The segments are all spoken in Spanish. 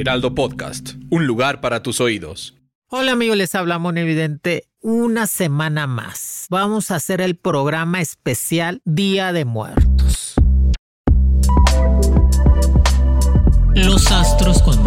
Heraldo Podcast, un lugar para tus oídos. Hola amigos, les habla Evidente. Una semana más. Vamos a hacer el programa especial Día de Muertos. Los astros con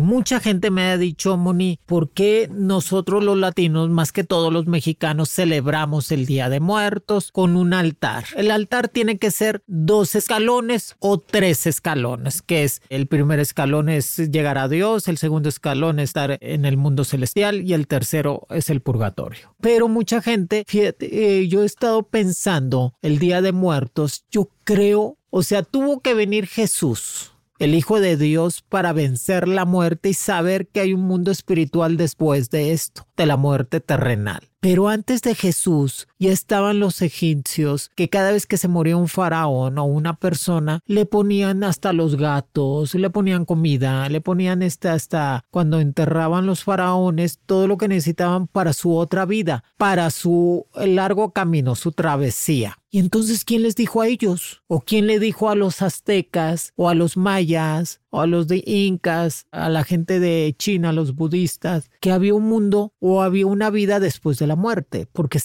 Monividente. que mucha gente me ha dicho, Moni, ¿por qué nosotros los latinos, más que todos los mexicanos, celebramos el Día de Muertos con un altar? El altar tiene que ser dos escalones o tres escalones, que es el primer escalón es llegar a Dios, el segundo escalón es estar en el mundo celestial y el tercero es el purgatorio. Pero mucha gente, fíjate, eh, yo he estado pensando el Día de Muertos, yo creo, o sea, tuvo que venir Jesús el Hijo de Dios para vencer la muerte y saber que hay un mundo espiritual después de esto, de la muerte terrenal. Pero antes de Jesús ya estaban los egipcios que cada vez que se moría un faraón o una persona le ponían hasta los gatos, le ponían comida, le ponían esta hasta cuando enterraban los faraones todo lo que necesitaban para su otra vida, para su largo camino, su travesía. Y entonces, ¿quién les dijo a ellos? ¿O quién le dijo a los aztecas o a los mayas o a los de incas, a la gente de China, a los budistas, que había un mundo o había una vida después de la muerte? Porque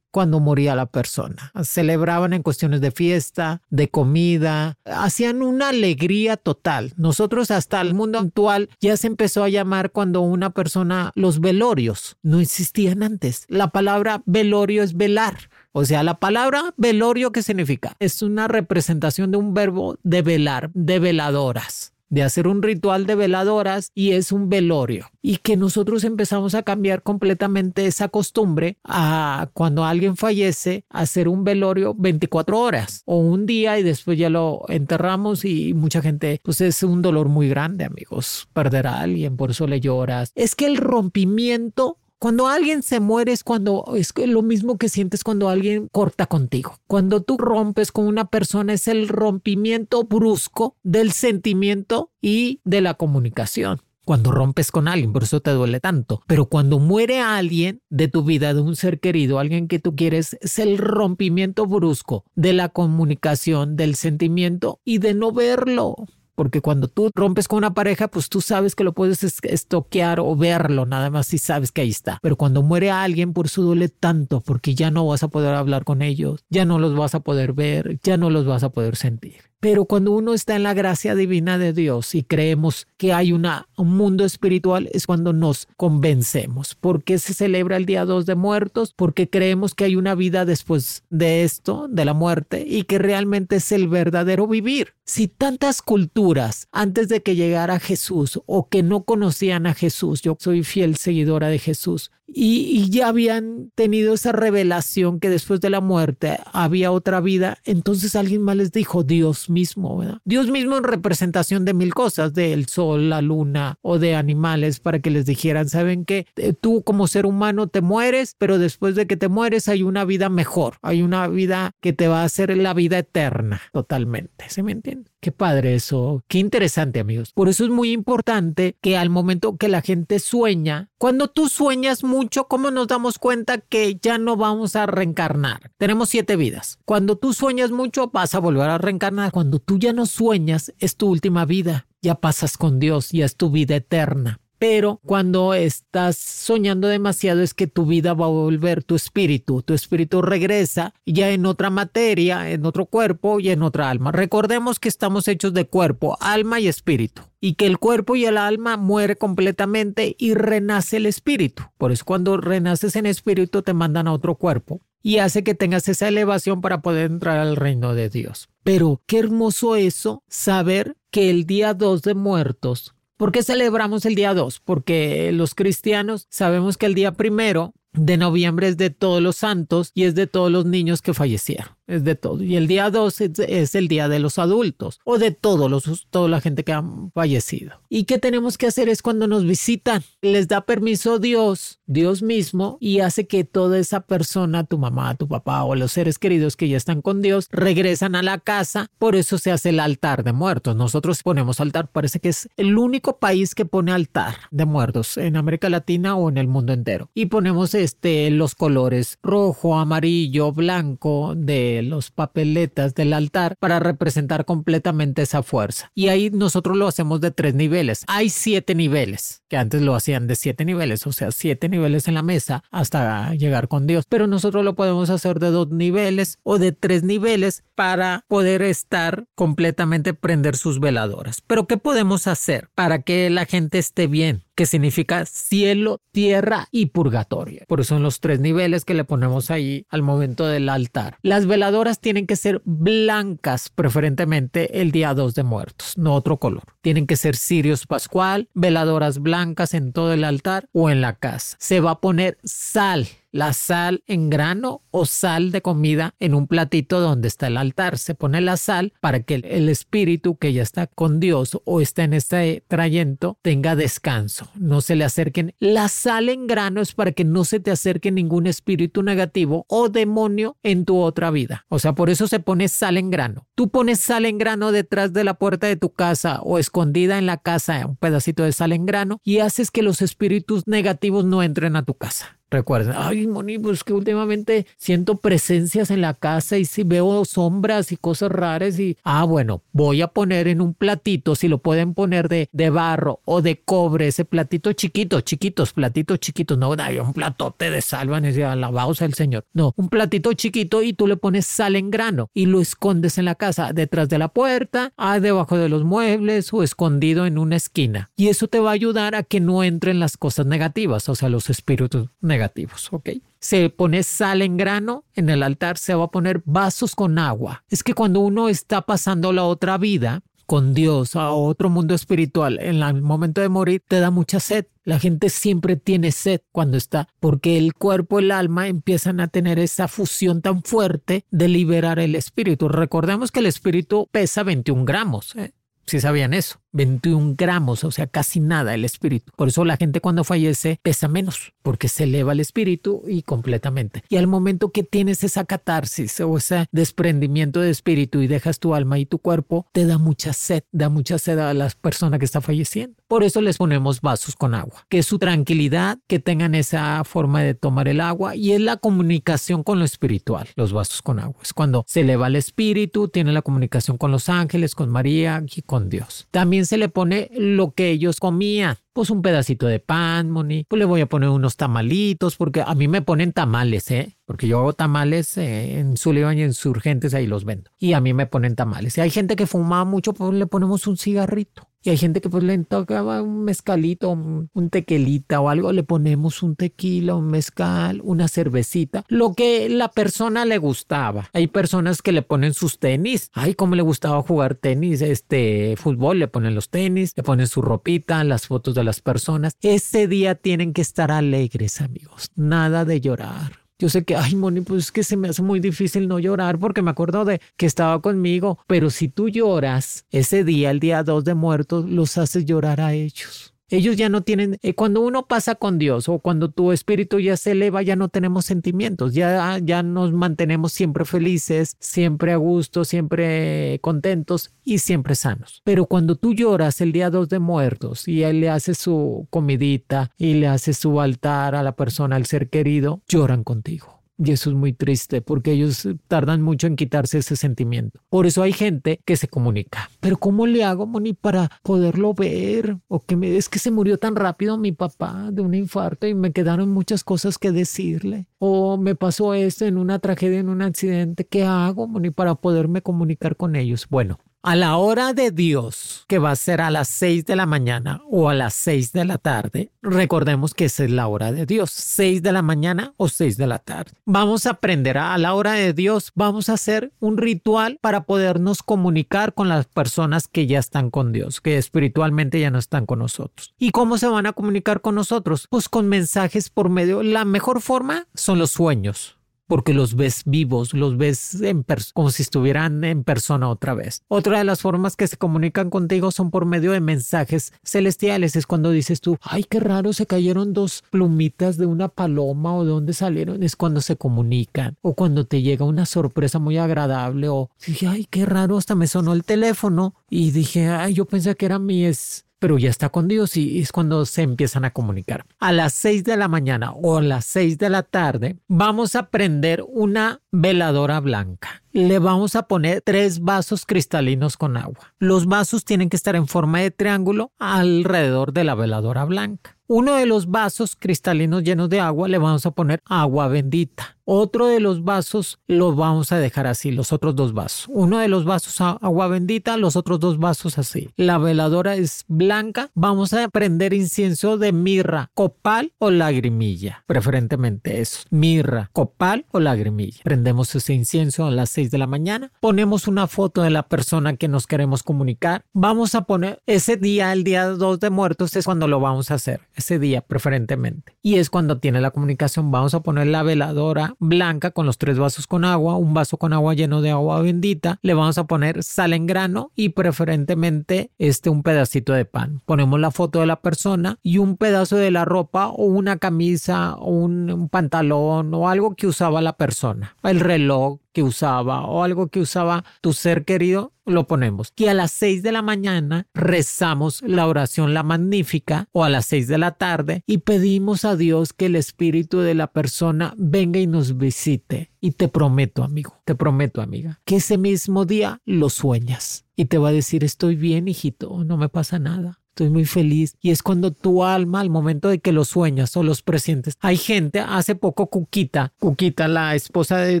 cuando moría la persona. Celebraban en cuestiones de fiesta, de comida, hacían una alegría total. Nosotros hasta el mundo actual ya se empezó a llamar cuando una persona, los velorios, no existían antes. La palabra velorio es velar. O sea, la palabra velorio, ¿qué significa? Es una representación de un verbo de velar, de veladoras de hacer un ritual de veladoras y es un velorio. Y que nosotros empezamos a cambiar completamente esa costumbre a cuando alguien fallece, hacer un velorio 24 horas o un día y después ya lo enterramos y mucha gente, pues es un dolor muy grande, amigos, perder a alguien, por eso le lloras. Es que el rompimiento cuando alguien se muere es cuando es lo mismo que sientes cuando alguien corta contigo. Cuando tú rompes con una persona es el rompimiento brusco del sentimiento y de la comunicación cuando rompes con alguien, por eso te duele tanto. Pero cuando muere alguien de tu vida, de un ser querido, alguien que tú quieres, es el rompimiento brusco de la comunicación, del sentimiento y de no verlo porque cuando tú rompes con una pareja, pues tú sabes que lo puedes estoquear o verlo, nada más si sabes que ahí está. Pero cuando muere alguien, por eso duele tanto, porque ya no vas a poder hablar con ellos, ya no los vas a poder ver, ya no los vas a poder sentir. Pero cuando uno está en la gracia divina de Dios y creemos que hay un mundo espiritual, es cuando nos convencemos. ¿Por qué se celebra el día 2 de muertos? Porque creemos que hay una vida después de esto, de la muerte, y que realmente es el verdadero vivir. Si tantas culturas antes de que llegara Jesús o que no conocían a Jesús, yo soy fiel seguidora de Jesús, y, ya habían tenido esa revelación que después de la muerte había otra vida, entonces alguien más les dijo Dios mismo, ¿verdad? Dios mismo en representación de mil cosas, del sol, la luna o de animales, para que les dijeran, ¿saben qué? Eh, tú como ser humano te mueres, pero después de que te mueres hay una vida mejor, hay una vida que te va a hacer la vida eterna, totalmente, ¿se me entiende? Qué padre eso, qué interesante amigos. Por eso es muy importante que al momento que la gente sueña, cuando tú sueñas mucho, ¿cómo nos damos cuenta que ya no vamos a reencarnar? Tenemos siete vidas. Cuando tú sueñas mucho, vas a volver a reencarnar. Cuando tú ya no sueñas, es tu última vida. Ya pasas con Dios, ya es tu vida eterna pero cuando estás soñando demasiado es que tu vida va a volver tu espíritu, tu espíritu regresa ya en otra materia, en otro cuerpo y en otra alma. Recordemos que estamos hechos de cuerpo, alma y espíritu y que el cuerpo y el alma muere completamente y renace el espíritu. Por eso cuando renaces en espíritu te mandan a otro cuerpo y hace que tengas esa elevación para poder entrar al reino de Dios. Pero qué hermoso eso, saber que el día 2 de muertos ¿Por qué celebramos el día 2? Porque los cristianos sabemos que el día primero de noviembre es de todos los santos y es de todos los niños que fallecieron es de todo. Y el día 2 es, el día de los adultos o de todos los, toda la gente que ha fallecido. ¿Y qué tenemos que hacer es cuando nos visitan? Les da permiso Dios, Dios mismo, y hace que toda esa persona, tu mamá, tu papá o los seres queridos que ya están con Dios, regresan a la casa. Por eso se hace el altar de muertos. Nosotros ponemos altar, parece que es el único país que pone altar de muertos en América Latina o en el mundo entero. Y ponemos este, los colores rojo, amarillo, blanco de los papeletas del altar para representar completamente esa fuerza. Y ahí nosotros lo hacemos de tres niveles. Hay siete niveles, que antes lo hacían de siete niveles, o sea, siete niveles en la mesa hasta llegar con Dios. Pero nosotros lo podemos hacer de dos niveles o de tres niveles para poder estar completamente prender sus veladoras. Pero ¿qué podemos hacer para que la gente esté bien? Que significa cielo, tierra y purgatorio. Por eso son los tres niveles que le ponemos ahí al momento del altar. Las veladoras tienen que ser blancas, preferentemente el día 2 de muertos, no otro color. Tienen que ser cirios pascual, veladoras blancas en todo el altar o en la casa. Se va a poner sal la sal en grano o sal de comida en un platito donde está el altar. Se pone la sal para que el espíritu que ya está con Dios o está en este trayento tenga descanso. No se le acerquen. La sal en grano es para que no se te acerque ningún espíritu negativo o demonio en tu otra vida. O sea, por eso se pone sal en grano. Tú pones sal en grano detrás de la puerta de tu casa o escondida en la casa, un pedacito de sal en grano y haces que los espíritus negativos no entren a tu casa. Recuerden, ay, Moni, pues que últimamente siento presencias en la casa y si veo sombras y cosas raras y, ah, bueno, voy a poner en un platito, si lo pueden poner de, de barro o de cobre, ese platito chiquito, chiquitos, platitos chiquitos, no, hay un platote de salva, y alabados al Señor. No, un platito chiquito y tú le pones sal en grano y lo escondes en la casa, detrás de la puerta, ah, debajo de los muebles o escondido en una esquina. Y eso te va a ayudar a que no entren las cosas negativas, o sea, los espíritus negativos negativos, ¿ok? Se pone sal en grano, en el altar se va a poner vasos con agua. Es que cuando uno está pasando la otra vida, con Dios a otro mundo espiritual en el momento de morir te da mucha sed. La gente siempre tiene sed cuando está, porque el cuerpo el alma empiezan a tener esa fusión tan fuerte de liberar el espíritu. Recordemos que el espíritu pesa 21 gramos. ¿eh? Si sabían eso. 21 gramos, o sea, casi nada el espíritu. Por eso la gente cuando fallece pesa menos, porque se eleva el espíritu y completamente. Y al momento que tienes esa catarsis o ese desprendimiento de espíritu y dejas tu alma y tu cuerpo, te da mucha sed, da mucha sed a la persona que está falleciendo. Por eso les ponemos vasos con agua, que es su tranquilidad, que tengan esa forma de tomar el agua y es la comunicación con lo espiritual, los vasos con agua. Es cuando se eleva el espíritu, tiene la comunicación con los ángeles, con María y con Dios. También se le pone lo que ellos comían. Pues un pedacito de pan, Moni. Pues le voy a poner unos tamalitos, porque a mí me ponen tamales, ¿eh? Porque yo hago tamales eh, en Sullivan y en Surgentes, ahí los vendo. Y a mí me ponen tamales. Y hay gente que fuma mucho, pues le ponemos un cigarrito. Y hay gente que pues le tocaba un mezcalito, un tequilita o algo, le ponemos un tequila, un mezcal, una cervecita, lo que la persona le gustaba. Hay personas que le ponen sus tenis. Ay, cómo le gustaba jugar tenis, este fútbol, le ponen los tenis, le ponen su ropita, las fotos de las personas. Ese día tienen que estar alegres, amigos. Nada de llorar. Yo sé que, ay, Moni, pues es que se me hace muy difícil no llorar porque me acuerdo de que estaba conmigo. Pero si tú lloras ese día, el día 2 de muertos, los haces llorar a ellos. Ellos ya no tienen, eh, cuando uno pasa con Dios o cuando tu espíritu ya se eleva, ya no tenemos sentimientos, ya, ya nos mantenemos siempre felices, siempre a gusto, siempre contentos y siempre sanos. Pero cuando tú lloras el día 2 de muertos y él le hace su comidita y le hace su altar a la persona, al ser querido, lloran contigo. Y eso es muy triste porque ellos tardan mucho en quitarse ese sentimiento. Por eso hay gente que se comunica. Pero ¿cómo le hago, Moni, para poderlo ver? O que me, es que se murió tan rápido mi papá de un infarto y me quedaron muchas cosas que decirle. O me pasó esto en una tragedia, en un accidente. ¿Qué hago, Moni, para poderme comunicar con ellos? Bueno, a la hora de Dios, que va a ser a las 6 de la mañana o a las 6 de la tarde, recordemos que esa es la hora de Dios, 6 de la mañana o 6 de la tarde. Vamos a aprender a, a la hora de Dios, vamos a hacer un ritual para podernos comunicar con las personas que ya están con Dios, que espiritualmente ya no están con nosotros. ¿Y cómo se van a comunicar con nosotros? Pues con mensajes por medio, la mejor forma son los sueños porque los ves vivos, los ves en como si estuvieran en persona otra vez. Otra de las formas que se comunican contigo son por medio de mensajes celestiales. Es cuando dices tú, ay, qué raro, se cayeron dos plumitas de una paloma o de dónde salieron. Es cuando se comunican o cuando te llega una sorpresa muy agradable o dije, ay, qué raro, hasta me sonó el teléfono y dije, ay, yo pensé que era mi es pero ya está con Dios y es cuando se empiezan a comunicar. A las 6 de la mañana o a las 6 de la tarde vamos a prender una veladora blanca. Le vamos a poner tres vasos cristalinos con agua. Los vasos tienen que estar en forma de triángulo alrededor de la veladora blanca. Uno de los vasos cristalinos llenos de agua le vamos a poner agua bendita. Otro de los vasos los vamos a dejar así, los otros dos vasos. Uno de los vasos agua bendita, los otros dos vasos así. La veladora es blanca. Vamos a prender incienso de mirra, copal o lagrimilla. Preferentemente eso. Mirra, copal o lagrimilla. Prendemos ese incienso a las 6 de la mañana. Ponemos una foto de la persona que nos queremos comunicar. Vamos a poner ese día, el día 2 de muertos, es cuando lo vamos a hacer. Ese día preferentemente. Y es cuando tiene la comunicación. Vamos a poner la veladora blanca con los tres vasos con agua, un vaso con agua lleno de agua bendita, le vamos a poner sal en grano y preferentemente este un pedacito de pan. Ponemos la foto de la persona y un pedazo de la ropa o una camisa o un, un pantalón o algo que usaba la persona, el reloj, que usaba o algo que usaba tu ser querido, lo ponemos. Y a las 6 de la mañana rezamos la oración la magnífica o a las 6 de la tarde y pedimos a Dios que el espíritu de la persona venga y nos visite. Y te prometo, amigo, te prometo, amiga, que ese mismo día lo sueñas y te va a decir, estoy bien, hijito, no me pasa nada estoy muy feliz. Y es cuando tu alma, al momento de que lo sueñas o los presientes, hay gente, hace poco Cuquita, Cuquita, la esposa de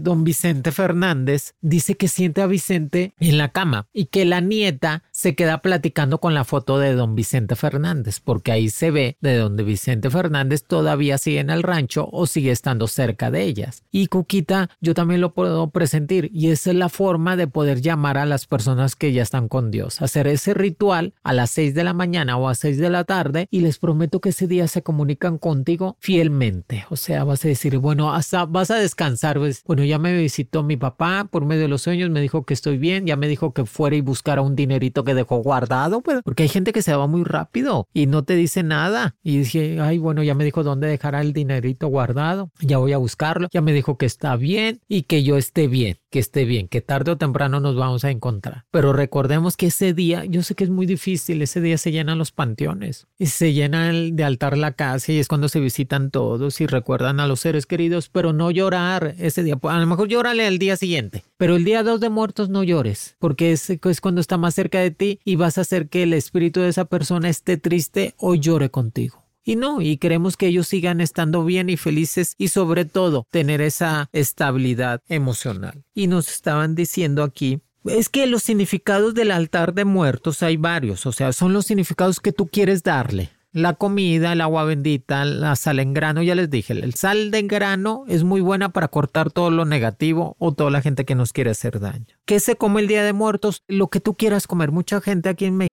don Vicente Fernández, dice que siente a Vicente en la cama y que la nieta se queda platicando con la foto de don Vicente Fernández, porque ahí se ve de donde Vicente Fernández todavía sigue en el rancho o sigue estando cerca de ellas. Y Cuquita, yo también lo puedo presentir y esa es la forma de poder llamar a las personas que ya están con Dios, hacer ese ritual a las 6 de la mañana o a 6 de la tarde y les prometo que ese día se comunican contigo fielmente. O sea, vas a decir, bueno, hasta vas a descansar. Pues, bueno, ya me visitó mi papá por medio de los sueños, me dijo que estoy bien, ya me dijo que fuera y buscara un dinerito que dejó guardado, pues, porque hay gente que se va muy rápido y no te dice nada. Y dije, ay, bueno, ya me dijo dónde dejará el dinerito guardado, ya voy a buscarlo, ya me dijo que está bien y que yo esté bien, que esté bien, que tarde o temprano nos vamos a encontrar. Pero recordemos que ese día, yo sé que es muy difícil, ese día se llena los panteones y se llena el de altar la casa y es cuando se visitan todos y recuerdan a los seres queridos, pero no llorar ese día. A lo mejor llórale al día siguiente, pero el día 2 de muertos no llores, porque es, es cuando está más cerca de ti y vas a hacer que el espíritu de esa persona esté triste o llore contigo. Y no, y queremos que ellos sigan estando bien y felices y sobre todo tener esa estabilidad emocional. Y nos estaban diciendo aquí es que los significados del altar de muertos hay varios, o sea, son los significados que tú quieres darle. La comida, el agua bendita, la sal en grano, ya les dije, el sal de grano es muy buena para cortar todo lo negativo o toda la gente que nos quiere hacer daño. ¿Qué se come el Día de Muertos? Lo que tú quieras comer. Mucha gente aquí en México.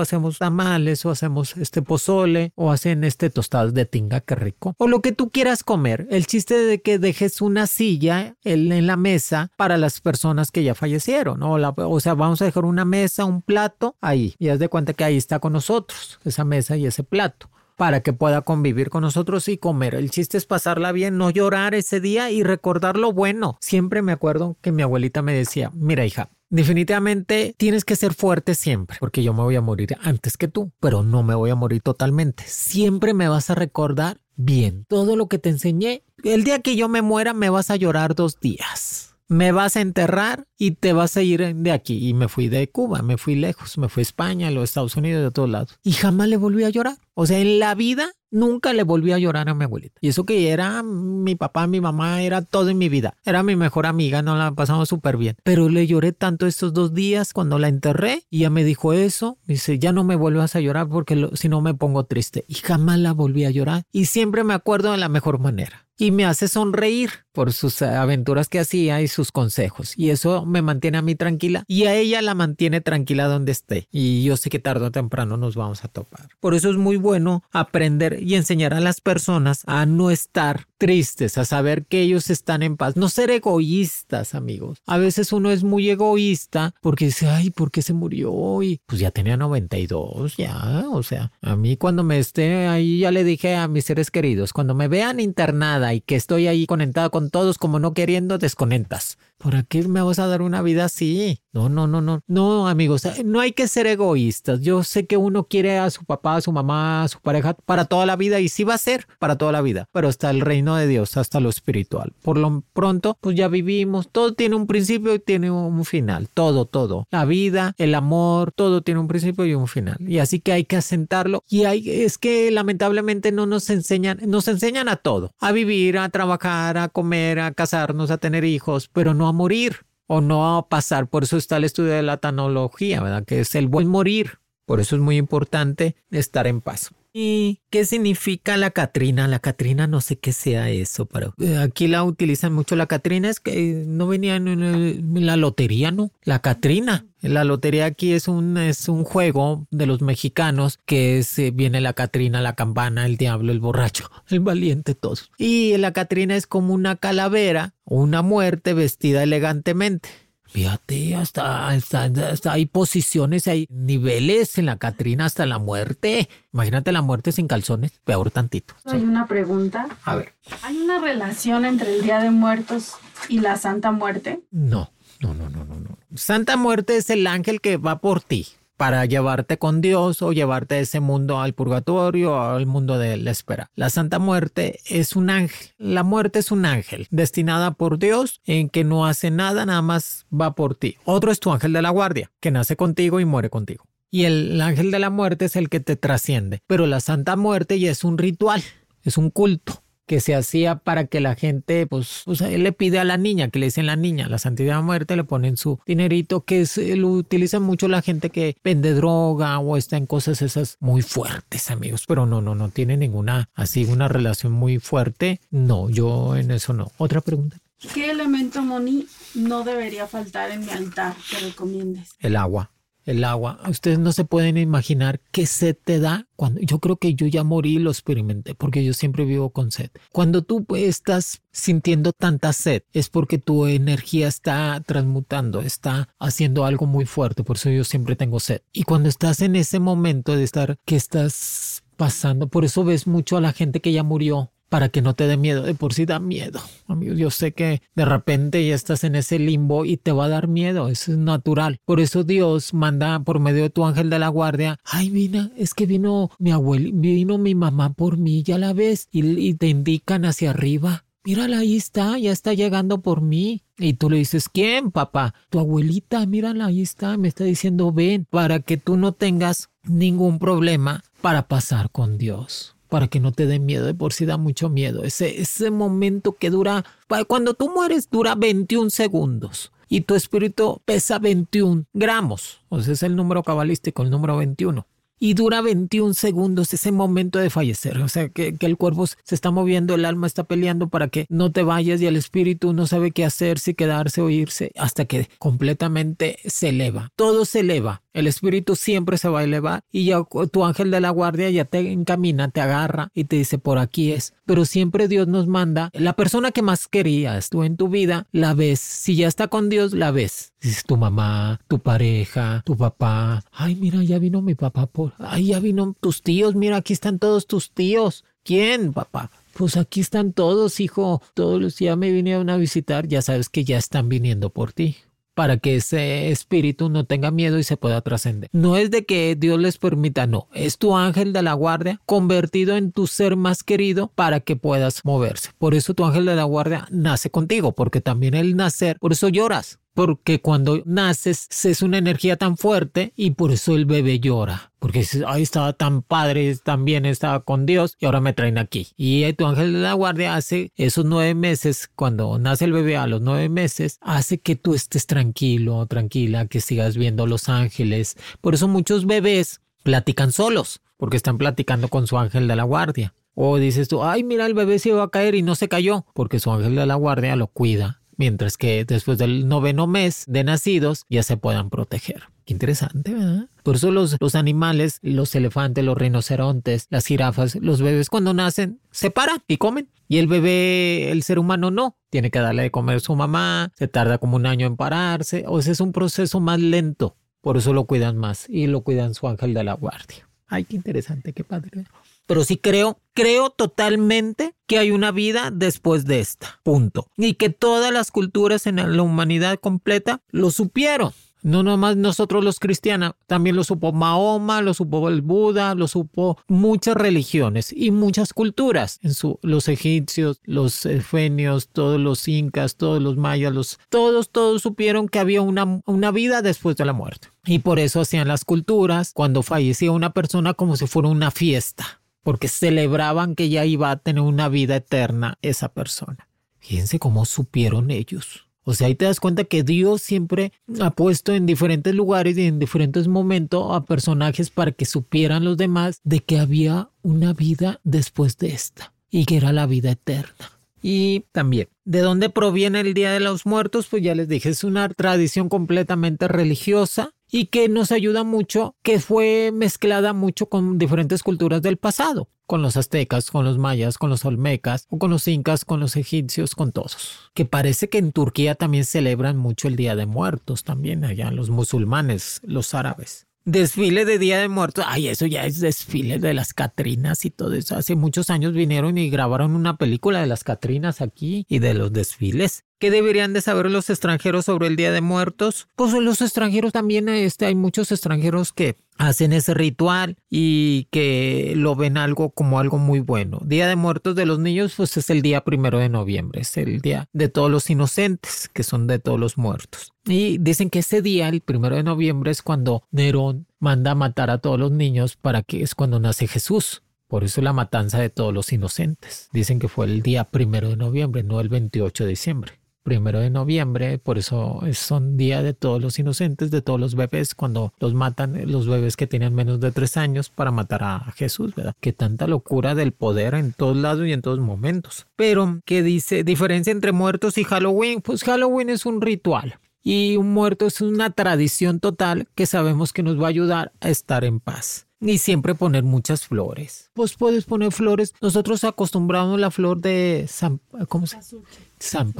Hacemos tamales o hacemos este pozole o hacen este tostados de tinga, que rico. O lo que tú quieras comer. El chiste de que dejes una silla en la mesa para las personas que ya fallecieron. O, la, o sea, vamos a dejar una mesa, un plato ahí. Y haz de cuenta que ahí está con nosotros, esa mesa y ese plato para que pueda convivir con nosotros y comer. El chiste es pasarla bien, no llorar ese día y recordar lo bueno. Siempre me acuerdo que mi abuelita me decía, mira hija, Definitivamente tienes que ser fuerte siempre, porque yo me voy a morir antes que tú, pero no me voy a morir totalmente. Siempre me vas a recordar bien todo lo que te enseñé. El día que yo me muera me vas a llorar dos días me vas a enterrar y te vas a ir de aquí. Y me fui de Cuba, me fui lejos, me fui a España, los Estados Unidos, de todos lados. Y jamás le volví a llorar. O sea, en la vida nunca le volví a llorar a mi abuelita. Y eso que era mi papá, mi mamá, era todo en mi vida. Era mi mejor amiga, nos la pasamos súper bien. Pero le lloré tanto estos dos días cuando la enterré y ella me dijo eso. Dice, ya no me vuelvas a llorar porque si no me pongo triste. Y jamás la volví a llorar. Y siempre me acuerdo de la mejor manera y me hace sonreír por sus aventuras que hacía y sus consejos. Y eso me mantiene a mí tranquila y a ella la mantiene tranquila donde esté. Y yo sé que tarde o temprano nos vamos a topar. Por eso es muy bueno aprender y enseñar a las personas a no estar tristes, a saber que ellos están en paz. No ser egoístas, amigos. A veces uno es muy egoísta porque dice, ay, ¿por qué se murió? Y pues ya tenía 92, ya. O sea, a mí cuando me esté ahí, ya le dije a mis seres queridos, cuando me vean internada y que estoy ahí conectada con todos como no queriendo, desconectas. ¿Por qué me vas a dar una vida así? No, no, no, no. No, amigos, no hay que ser egoístas. Yo sé que uno quiere a su papá, a su mamá, a su pareja para toda la vida y sí va a ser para toda la vida, pero hasta el reino de Dios, hasta lo espiritual. Por lo pronto, pues ya vivimos. Todo tiene un principio y tiene un final. Todo, todo. La vida, el amor, todo tiene un principio y un final. Y así que hay que asentarlo. Y hay, es que lamentablemente no nos enseñan, nos enseñan a todo. A vivir, a trabajar, a comer, a casarnos, a tener hijos, pero no a morir o no a pasar. Por eso está el estudio de la tanología, ¿verdad? Que es el buen morir. Por eso es muy importante estar en paz. ¿Y qué significa la Catrina? La Catrina no sé qué sea eso, pero eh, aquí la utilizan mucho. La Catrina es que no venía en, la lotería, ¿no? La Catrina. La lotería aquí es un, es un juego de los mexicanos que es, eh, viene la Catrina, la campana, el diablo, el borracho, el valiente, todos. Y la Catrina es como una calavera, una muerte vestida elegantemente. Fíjate, hasta, hasta, hay posiciones, hay niveles en la Catrina hasta la muerte. Imagínate la muerte sin calzones, peor tantito. Hay una pregunta. A ver. ¿Hay una relación entre el Día de Muertos y la Santa Muerte? No, no, no, no, no. no. Santa Muerte es el ángel que va por ti para llevarte con Dios o llevarte ese mundo al purgatorio o al mundo de la espera. La Santa Muerte es un ángel. La muerte es un ángel destinada por Dios en que no hace nada, nada más va por ti. Otro es tu ángel de la guardia, que nace contigo y muere contigo. Y el ángel de la muerte es el que te trasciende. Pero la Santa Muerte ya es un ritual, es un culto que se hacía para que la gente, pues, o sea, él le pide a la niña, que le dicen la niña, la santidad de muerte, le ponen su dinerito, que lo utiliza mucho la gente que vende droga o está en cosas esas muy fuertes, amigos, pero no, no, no tiene ninguna, así, una relación muy fuerte. No, yo en eso no. Otra pregunta. ¿Qué elemento, Moni, no debería faltar en mi altar que recomiendes? El agua el agua. Ustedes no se pueden imaginar qué sed te da cuando yo creo que yo ya morí y lo experimenté porque yo siempre vivo con sed. Cuando tú estás sintiendo tanta sed es porque tu energía está transmutando, está haciendo algo muy fuerte, por eso yo siempre tengo sed. Y cuando estás en ese momento de estar que estás pasando, por eso ves mucho a la gente que ya murió para que no te dé miedo. De por sí da miedo. Amigos, yo sé que de repente ya estás en ese limbo y te va a dar miedo. Eso es natural. Por eso Dios manda por medio de tu ángel de la guardia. Ay, mira, es que vino mi abuelo, vino mi mamá por mí, ya la ves. Y, te indican hacia arriba. Mírala, ahí está, ya está llegando por mí. Y tú le dices, ¿quién, papá? Tu abuelita, mírala, ahí está, me está diciendo, ven, para que tú no tengas ningún problema para pasar con Dios para que no te dé miedo. De por sí da mucho miedo. Ese, ese momento que dura, cuando tú mueres, dura 21 segundos. Y tu espíritu pesa 21 gramos. O sea, es el número cabalístico, el número 21. y dura 21 segundos ese momento de fallecer. O sea, que, que, el cuerpo se está moviendo, el alma está peleando para que no te vayas y el espíritu no sabe qué hacer, si quedarse o irse, hasta que completamente se eleva. Todo se eleva. El espíritu siempre se va a elevar y ya tu ángel de la guardia ya te encamina, te agarra y te dice por aquí es. Pero siempre Dios nos manda la persona que más querías tú en tu vida, la ves. Si ya está con Dios, la ves. Dices tu mamá, tu pareja, tu papá. Ay, mira, ya vino mi papá por. Ay, ya vino tus tíos. Mira, aquí están todos tus tíos. ¿Quién, papá? Pues aquí están todos, hijo. Todos los días me vinieron a visitar. Ya sabes que ya están viniendo por ti para que ese espíritu no tenga miedo y se pueda trascender. No es de que Dios les permita, no, es tu ángel de la guardia convertido en tu ser más querido para que puedas moverse. Por eso tu ángel de la guardia nace contigo, porque también el nacer, por eso lloras, porque cuando naces es una energía tan fuerte y por eso el bebé llora. Porque ahí estaba tan padre, también estaba con Dios y ahora me traen aquí. Y tu ángel de la guardia hace esos nueve meses, cuando nace el bebé a los nueve meses, hace que tú estés tranquilo, tranquila, que sigas viendo los ángeles. Por eso muchos bebés platican solos, porque están platicando con su ángel de la guardia. O dices tú, ay, mira, el bebé se iba a caer y no se cayó, porque su ángel de la guardia lo cuida mientras que después del noveno mes de nacidos ya se puedan proteger. Qué interesante, ¿verdad? Por eso los, los animales, los elefantes, los rinocerontes, las jirafas, los bebés cuando nacen se paran y comen. Y el bebé, el ser humano no. Tiene que darle de comer a su mamá, se tarda como un año en pararse. O sea, es un proceso más lento. Por eso lo cuidan más y lo cuidan su ángel de la guardia. Ay, qué interesante, qué padre pero sí creo, creo totalmente que hay una vida después de esta. Punto. Y que todas las culturas en la humanidad completa lo supieron. No nomás nosotros los cristianos, también lo supo Mahoma, lo supo el Buda, lo supo muchas religiones y muchas culturas. En su, los egipcios, los efenios, todos los incas, todos los mayas, los, todos, todos supieron que había una, una vida después de la muerte. Y por eso hacían las culturas cuando fallecía una persona como si fuera una fiesta porque celebraban que ya iba a tener una vida eterna esa persona. Fíjense cómo supieron ellos. O sea, ahí te das cuenta que Dios siempre ha puesto en diferentes lugares y en diferentes momentos a personajes para que supieran los demás de que había una vida después de esta y que era la vida eterna. Y también, ¿de dónde proviene el Día de los Muertos? Pues ya les dije, es una tradición completamente religiosa y que nos ayuda mucho, que fue mezclada mucho con diferentes culturas del pasado, con los aztecas, con los mayas, con los olmecas, o con los incas, con los egipcios, con todos. Que parece que en Turquía también celebran mucho el Día de Muertos, también allá los musulmanes, los árabes. Desfile de Día de Muertos. Ay, eso ya es desfile de las Catrinas y todo eso. Hace muchos años vinieron y grabaron una película de las Catrinas aquí y de los desfiles. ¿Qué deberían de saber los extranjeros sobre el Día de Muertos? Pues los extranjeros también, este, hay muchos extranjeros que hacen ese ritual y que lo ven algo como algo muy bueno. Día de Muertos de los niños, pues es el día primero de noviembre, es el día de todos los inocentes, que son de todos los muertos. Y dicen que ese día, el primero de noviembre, es cuando Nerón manda matar a todos los niños para que es cuando nace Jesús. Por eso la matanza de todos los inocentes. Dicen que fue el día primero de noviembre, no el 28 de diciembre primero de noviembre, por eso son día de todos los inocentes, de todos los bebés, cuando los matan los bebés que tenían menos de tres años para matar a Jesús, ¿verdad? Que tanta locura del poder en todos lados y en todos momentos. Pero, ¿qué dice? Diferencia entre muertos y Halloween, pues Halloween es un ritual. Y un muerto es una tradición total que sabemos que nos va a ayudar a estar en paz. Y siempre poner muchas flores. Pues puedes poner flores. Nosotros acostumbramos la flor de San... ¿Cómo se llama?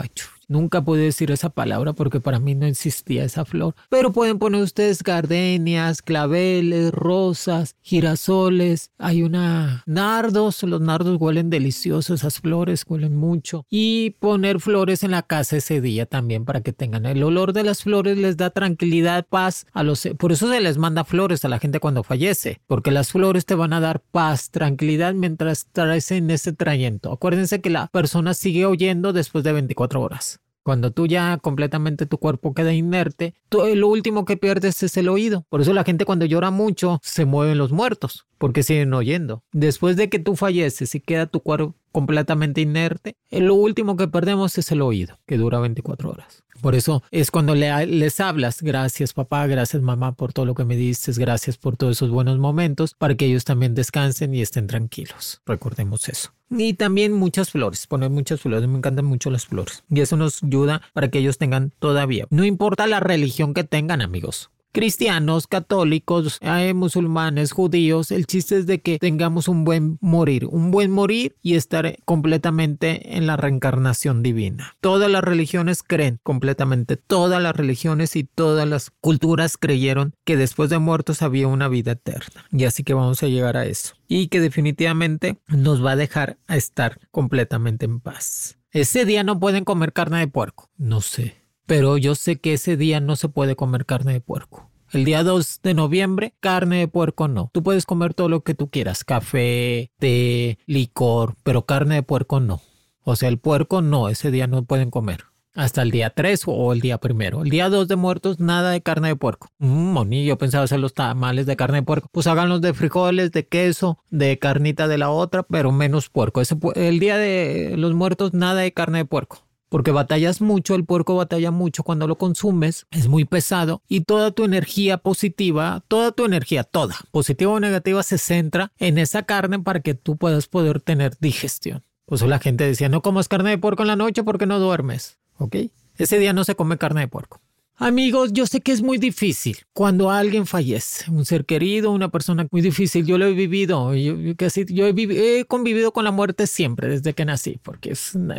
Nunca puedo decir esa palabra porque para mí no existía esa flor. Pero pueden poner ustedes gardenias, claveles, rosas, girasoles. Hay una nardos. Los nardos huelen deliciosos. Esas flores huelen mucho. Y poner flores en la casa ese día también para que tengan el olor de las flores les da tranquilidad, paz a los. Por eso se les manda flores a la gente cuando fallece. Porque las flores te van a dar paz, tranquilidad mientras traes en ese trayecto. Acuérdense que la persona sigue oyendo después de 24 horas. Cuando tú ya completamente tu cuerpo queda inerte, lo último que pierdes es el oído. Por eso la gente cuando llora mucho se mueven los muertos, porque siguen oyendo. Después de que tú falleces y queda tu cuerpo completamente inerte, eh, lo último que perdemos es el oído, que dura 24 horas. Por eso es cuando les hablas, gracias papá, gracias mamá por todo lo que me diste, gracias por todos esos buenos momentos, para que ellos también descansen y estén tranquilos. Recordemos eso. Y también muchas flores, poner muchas flores, me encantan mucho las flores. Y eso nos ayuda para que ellos tengan todavía, no importa la religión que tengan amigos, cristianos, católicos, eh, musulmanes, judíos. El chiste es de que tengamos un buen morir, un buen morir y estar completamente en la reencarnación divina. Todas las religiones creen completamente, todas las religiones y todas las culturas creyeron que después de muertos había una vida eterna. Y así que vamos a llegar a eso. Y que definitivamente nos va a dejar a estar completamente en paz. Ese día no pueden comer carne de puerco. No sé pero yo sé que ese día no se puede comer carne de puerco. El día 2 de noviembre, carne de puerco no. Tú puedes comer todo lo que tú quieras, café, té, licor, pero carne de puerco no. O sea, el puerco no, ese día no pueden comer. Hasta el día 3 o el día primero. El día 2 de muertos, nada de carne de puerco. Mmm, moní, yo pensaba hacer los tamales de carne de puerco. Pues háganlos de frijoles, de queso, de carnita de la otra, pero menos puerco. el día de los muertos, nada de carne de puerco porque batallas mucho, el puerco batalla mucho cuando lo consumes, es muy pesado y toda tu energía positiva, toda tu energía, toda, positiva o negativa, se centra en esa carne para que tú puedas poder tener digestión. Por eso la gente decía, no comas carne de puerco en la noche porque no duermes, ¿ok? Ese día no se come carne de puerco. Amigos, yo sé que es muy difícil cuando alguien fallece, un ser querido, una persona muy difícil. Yo lo he vivido, yo, casi, yo he, convivido con la muerte siempre desde que nací, porque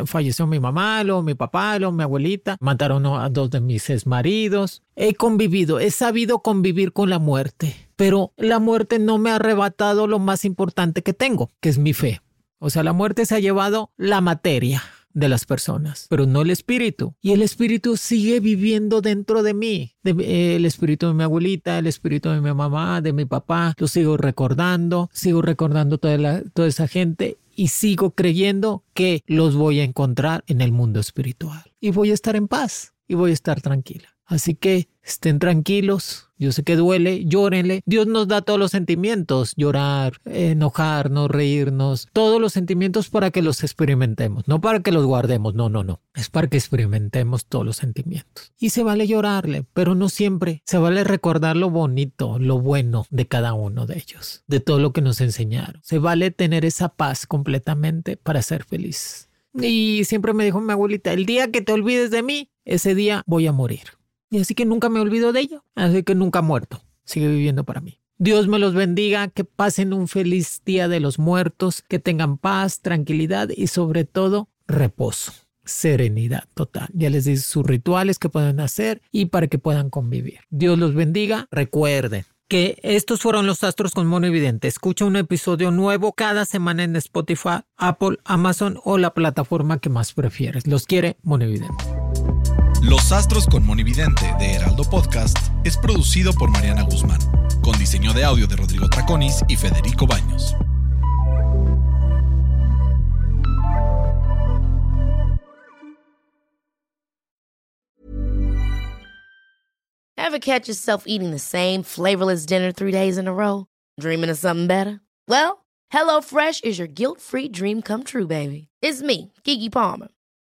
falleció mi mamá, lo, mi papá, lo, mi abuelita, mataron a dos de mis ex maridos. He convivido, he sabido convivir con la muerte, pero la muerte no me ha arrebatado lo más importante que tengo, que es mi fe. O sea, la muerte se ha llevado la materia de las personas, pero no el espíritu. Y el espíritu sigue viviendo dentro de mí. Eh, el espíritu de mi abuelita, el espíritu de mi mamá, de mi papá, lo sigo recordando, sigo recordando toda esa gente y sigo creyendo que los voy a encontrar en el mundo espiritual. Y voy a estar en paz y voy a estar tranquila. Así que estén tranquilos. Yo sé que duele, llórenle. Dios nos da todos los sentimientos, llorar, enojarnos, reírnos, todos los sentimientos para que los experimentemos, no para que los guardemos, no, no, no. Es para que experimentemos todos los sentimientos. Y se vale llorarle, pero no siempre. Se vale recordar lo bonito, lo bueno de cada uno de ellos, de todo lo que nos enseñaron. Se vale tener esa paz completamente para ser feliz. Y siempre me dijo mi abuelita, el día que te olvides de mí, ese día voy a morir. Y así que nunca me olvido de ella. Así que nunca muerto. Sigue viviendo para mí. Dios me los bendiga, que pasen un feliz día de los muertos, que tengan paz, tranquilidad y sobre todo reposo, serenidad total. Ya les dice sus rituales que pueden hacer y para que puedan convivir. Dios los bendiga. Recuerden, que estos fueron los astros con Mono Evidente. Escucha un episodio nuevo cada semana en Spotify, Apple, Amazon o la plataforma que más prefieres. Los quiere Mono Evidente. Los Astros con Monividente de Heraldo Podcast es producido por Mariana Guzmán, con diseño de audio de Rodrigo Traconis y Federico Baños. Ever catch yourself eating the same flavorless dinner three days in a row? Dreaming of something better? Well, HelloFresh is your guilt-free dream come true, baby. It's me, Kiki Palmer.